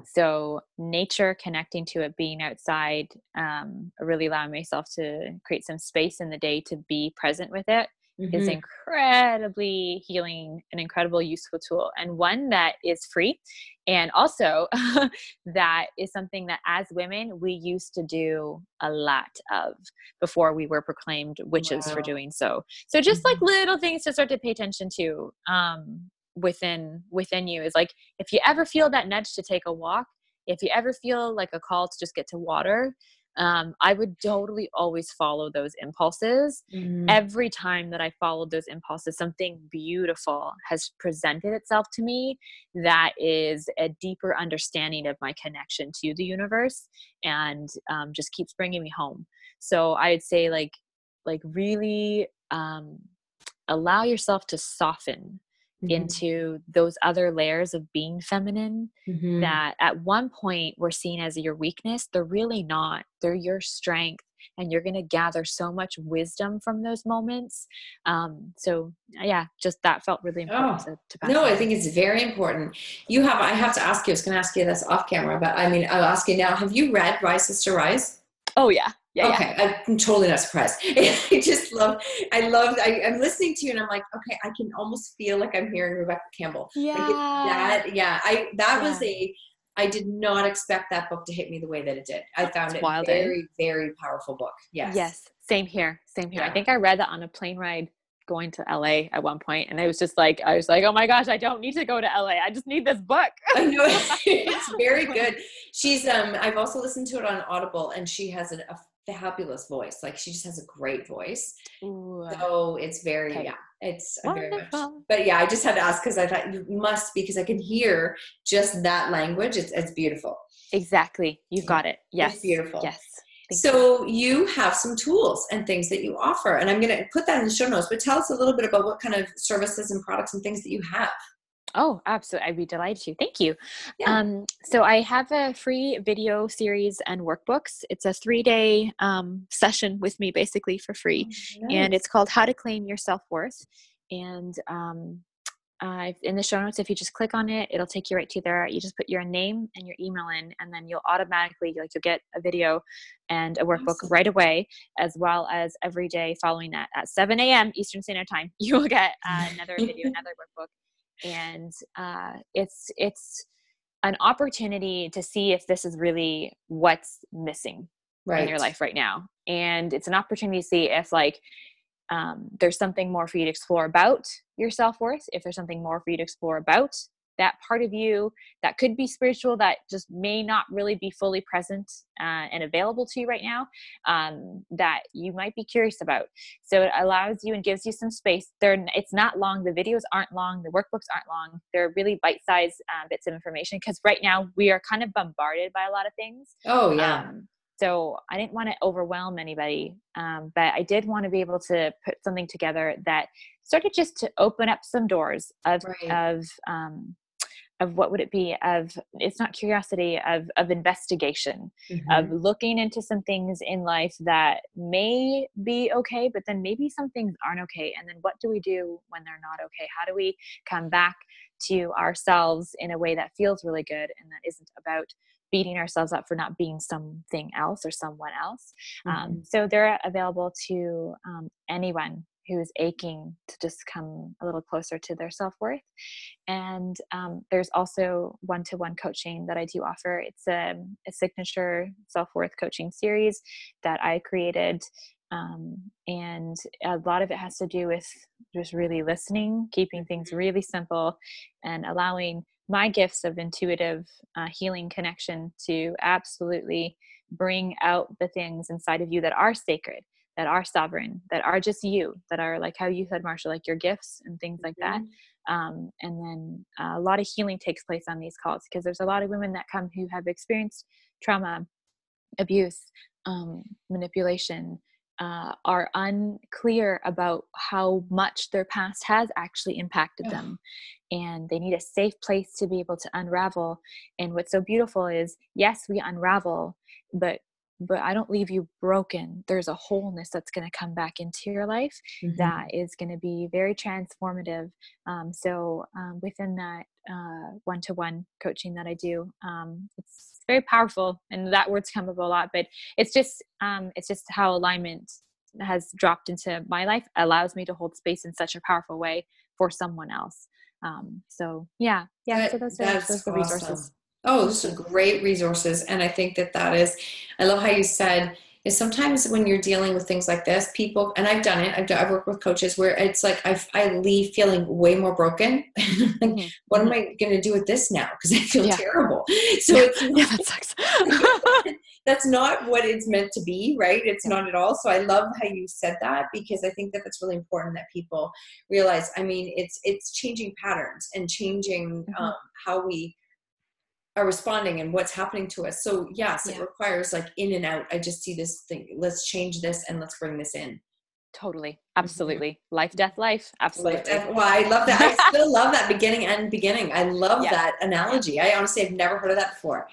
So, nature, connecting to it, being outside, um, really allowing myself to create some space in the day to be present with it mm-hmm. is incredibly healing, an incredible useful tool, and one that is free. And also, that is something that as women, we used to do a lot of before we were proclaimed witches wow. for doing so. So, just mm-hmm. like little things to start to pay attention to. Um, within within you is like if you ever feel that nudge to take a walk if you ever feel like a call to just get to water um, I would totally always follow those impulses. Mm-hmm. Every time that I followed those impulses, something beautiful has presented itself to me that is a deeper understanding of my connection to the universe and um, just keeps bringing me home. So I'd say, like, like really um, allow yourself to soften mm-hmm. into those other layers of being feminine mm-hmm. that at one point were seen as your weakness they're really not they're your strength and you're going to gather so much wisdom from those moments um, so yeah just that felt really important oh, to, to no on. i think it's very important you have i have to ask you i was going to ask you this off camera but i mean i'll ask you now have you read rise sister rise oh yeah yeah, okay, yeah. I'm totally not surprised. I just love, I love, I, am listening to you and I'm like, okay, I can almost feel like I'm hearing Rebecca Campbell. Yeah. Like that, yeah, I, that yeah. was a, I did not expect that book to hit me the way that it did. I found it's it wild, eh? very, eh? very powerful book. Yes. Yes. Same here. Same here. Yeah. I think I read that on a plane ride going to LA at one point and I was just like I was like oh my gosh I don't need to go to LA I just need this book I know it's very good she's um I've also listened to it on Audible and she has a, a fabulous voice. Like she just has a great voice. Ooh. So it's very okay. yeah. It's very much. But yeah, I just had to ask because I thought you must because I can hear just that language. It's it's beautiful. Exactly. You've got it. Yes. It's beautiful. Yes. Thank so you. you have some tools and things that you offer, and I'm going to put that in the show notes. But tell us a little bit about what kind of services and products and things that you have. Oh, absolutely. I'd be delighted to. Thank you. Yeah. Um, so I have a free video series and workbooks. It's a three day um, session with me basically for free. Oh, nice. And it's called How to Claim Your Self Worth. And um, uh, in the show notes, if you just click on it, it'll take you right to there. You just put your name and your email in, and then you'll automatically like you'll get a video and a workbook awesome. right away, as well as every day following that at 7 a.m. Eastern Standard Time, you will get uh, another video, another workbook and uh, it's it's an opportunity to see if this is really what's missing right. in your life right now and it's an opportunity to see if like um, there's something more for you to explore about your self-worth if there's something more for you to explore about that part of you that could be spiritual that just may not really be fully present uh, and available to you right now um, that you might be curious about. So it allows you and gives you some space. There it's not long. The videos aren't long. The workbooks aren't long. They're really bite-sized uh, bits of information because right now we are kind of bombarded by a lot of things. Oh yeah. Um, so i didn't want to overwhelm anybody um, but i did want to be able to put something together that started just to open up some doors of right. of um, of what would it be of it's not curiosity of of investigation mm-hmm. of looking into some things in life that may be okay but then maybe some things aren't okay and then what do we do when they're not okay how do we come back to ourselves in a way that feels really good and that isn't about beating ourselves up for not being something else or someone else um, mm-hmm. um, so they're available to um, anyone who's aching to just come a little closer to their self worth. And um, there's also one to one coaching that I do offer. It's a, a signature self worth coaching series that I created. Um, and a lot of it has to do with just really listening, keeping things mm-hmm. really simple, and allowing my gifts of intuitive uh, healing connection to absolutely bring out the things inside of you that are sacred that are sovereign, that are just you, that are like how you said, Marsha, like your gifts and things like that. Mm-hmm. Um, and then uh, a lot of healing takes place on these calls because there's a lot of women that come who have experienced trauma, abuse, um, manipulation, uh, are unclear about how much their past has actually impacted them. And they need a safe place to be able to unravel. And what's so beautiful is yes, we unravel, but but I don't leave you broken. There's a wholeness that's going to come back into your life mm-hmm. that is going to be very transformative. Um, so um, within that one to one coaching that I do, um, it's very powerful, and that word's come up a lot. But it's just um, it's just how alignment has dropped into my life allows me to hold space in such a powerful way for someone else. Um, so yeah, yeah. That, so those are, those are the resources. Oh, those are great resources. And I think that that is, I love how you said, is sometimes when you're dealing with things like this, people, and I've done it, I've, done, I've worked with coaches where it's like I, I leave feeling way more broken. like, mm-hmm. What am mm-hmm. I going to do with this now? Because I feel yeah. terrible. So yeah. it's yeah, that sucks. that's not what it's meant to be, right? It's not at all. So I love how you said that because I think that that's really important that people realize. I mean, it's it's changing patterns and changing mm-hmm. um, how we are responding and what's happening to us. So yes, yeah. it requires like in and out. I just see this thing. Let's change this and let's bring this in. Totally. Mm-hmm. Absolutely. Life, death, life. Absolutely. Life, death. Well, I love that. I still love that beginning and beginning. I love yeah. that analogy. I honestly have never heard of that before.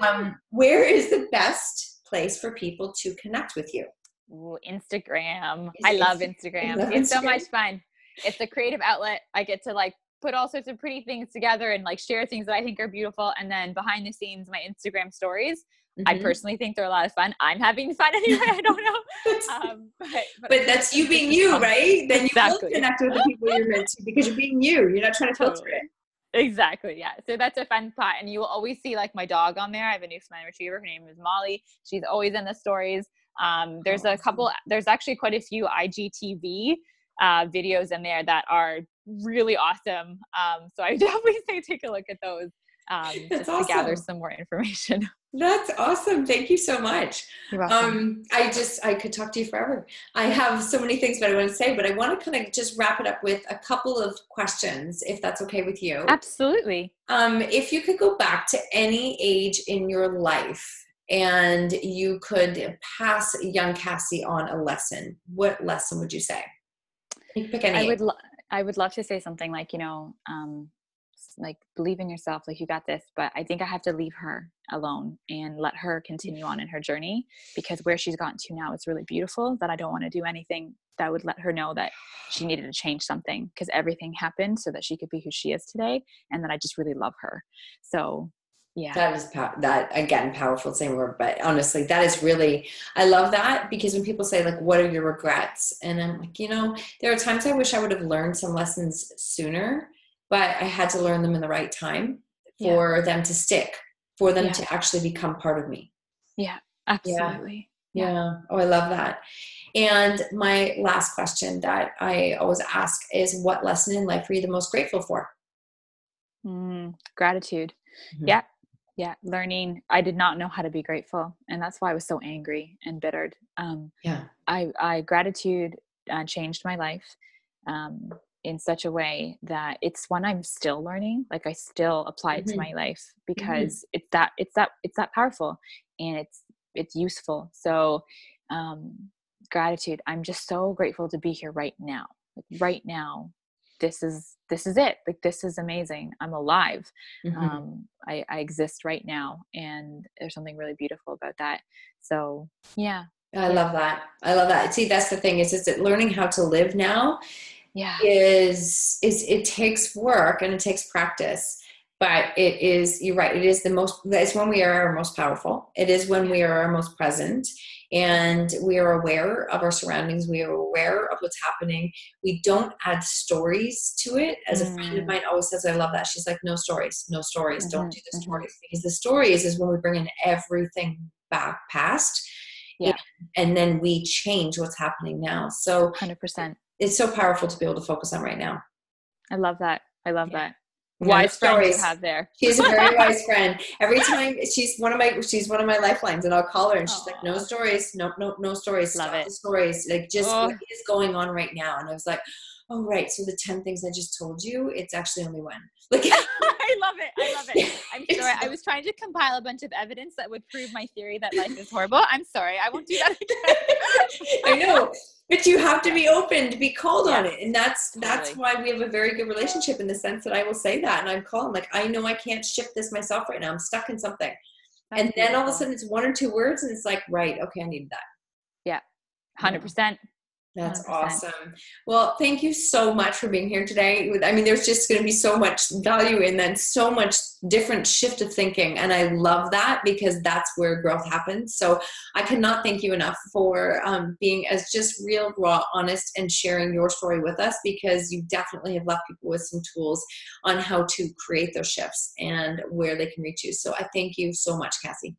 Um, where is the best place for people to connect with you? Ooh, Instagram. I love Instagram. Love it's Instagram. so much fun. It's a creative outlet. I get to like put all sorts of pretty things together and like share things that I think are beautiful. And then behind the scenes, my Instagram stories. Mm-hmm. I personally think they're a lot of fun. I'm having fun anyway. I don't know. Um, but, but, but, that's you being you, right? Then exactly. you will connect with the people you're meant to because you're being you. You're not trying to filter it. Exactly. Yeah. So that's a fun spot. And you will always see like my dog on there. I have a Newfoundland retriever. Her name is Molly. She's always in the stories. Um, there's a couple, there's actually quite a few IGTV uh, videos in there that are really awesome. Um, so I definitely say take a look at those um, just awesome. to gather some more information. That's awesome. Thank you so much. Um, I just, I could talk to you forever. I have so many things that I want to say, but I want to kind of just wrap it up with a couple of questions, if that's okay with you. Absolutely. Um, if you could go back to any age in your life and you could pass young Cassie on a lesson, what lesson would you say? You pick any. I would, lo- I would love to say something like, you know, um, like believe in yourself like you got this but i think i have to leave her alone and let her continue on in her journey because where she's gotten to now is really beautiful that i don't want to do anything that would let her know that she needed to change something because everything happened so that she could be who she is today and that i just really love her. So yeah that is that again powerful same word but honestly that is really i love that because when people say like what are your regrets and i'm like you know there are times i wish i would have learned some lessons sooner but I had to learn them in the right time for yeah. them to stick, for them yeah. to actually become part of me. Yeah, absolutely. Yeah. yeah. Oh, I love that. And my last question that I always ask is what lesson in life are you the most grateful for? Mm, gratitude. Mm-hmm. Yeah. Yeah. Learning. I did not know how to be grateful. And that's why I was so angry and bittered. Um, yeah. I, I, gratitude uh, changed my life. Um, in such a way that it's one I'm still learning. Like I still apply it mm-hmm. to my life mm-hmm. because mm-hmm. it's that it's that it's that powerful and it's it's useful. So um gratitude. I'm just so grateful to be here right now. Like right now, this is this is it. Like this is amazing. I'm alive. Mm-hmm. Um I, I exist right now and there's something really beautiful about that. So yeah. I love that. I love that. See, that's the thing is, is that learning how to live now yeah. is is it takes work and it takes practice but it is you're right it is the most it's when we are our most powerful it is when we are our most present and we are aware of our surroundings we are aware of what's happening we don't add stories to it as mm. a friend of mm. mine always says i love that she's like no stories no stories mm-hmm. don't do the mm-hmm. stories because the stories is when we bring in everything back past yeah. and then we change what's happening now so 100% it's so powerful to be able to focus on right now. I love that. I love yeah. that. Wise friend you have there. She's a very wise friend. Every time she's one of my she's one of my lifelines, and I'll call her, and she's Aww. like, "No stories, no no no stories. Love Stop it. stories. Like just oh. what is going on right now." And I was like, "Oh right, so the ten things I just told you, it's actually only one." Like I love it. I love it. I'm sorry. I was trying to compile a bunch of evidence that would prove my theory that life is horrible. I'm sorry. I won't do that again. I know but you have to be open to be called on it and that's that's why we have a very good relationship in the sense that i will say that and i'm calling like i know i can't shift this myself right now i'm stuck in something that's and then all of a sudden it's one or two words and it's like right okay i need that yeah 100% that's 100%. awesome. Well, thank you so much for being here today. I mean, there's just going to be so much value in that, so much different shift of thinking. And I love that because that's where growth happens. So I cannot thank you enough for um, being as just real, raw, honest, and sharing your story with us because you definitely have left people with some tools on how to create those shifts and where they can reach you. So I thank you so much, Cassie.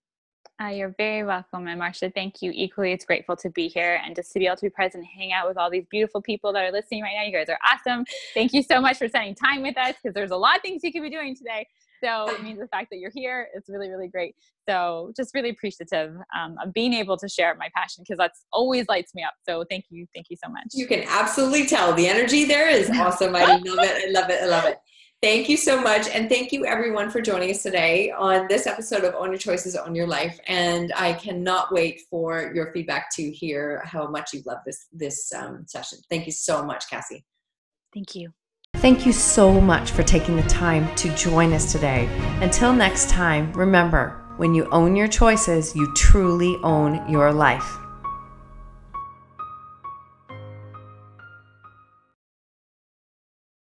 Uh, you're very welcome. And Marcia, thank you. Equally, it's grateful to be here and just to be able to be present and hang out with all these beautiful people that are listening right now. You guys are awesome. Thank you so much for spending time with us because there's a lot of things you could be doing today. So it means the fact that you're here is really, really great. So just really appreciative um, of being able to share my passion because that's always lights me up. So thank you. Thank you so much. You can absolutely tell the energy there is awesome. I love it. I love it. I love it. Thank you so much. And thank you everyone for joining us today on this episode of Own Your Choices, Own Your Life. And I cannot wait for your feedback to hear how much you love this, this um, session. Thank you so much, Cassie. Thank you. Thank you so much for taking the time to join us today. Until next time, remember, When you own your choices, you truly own your life.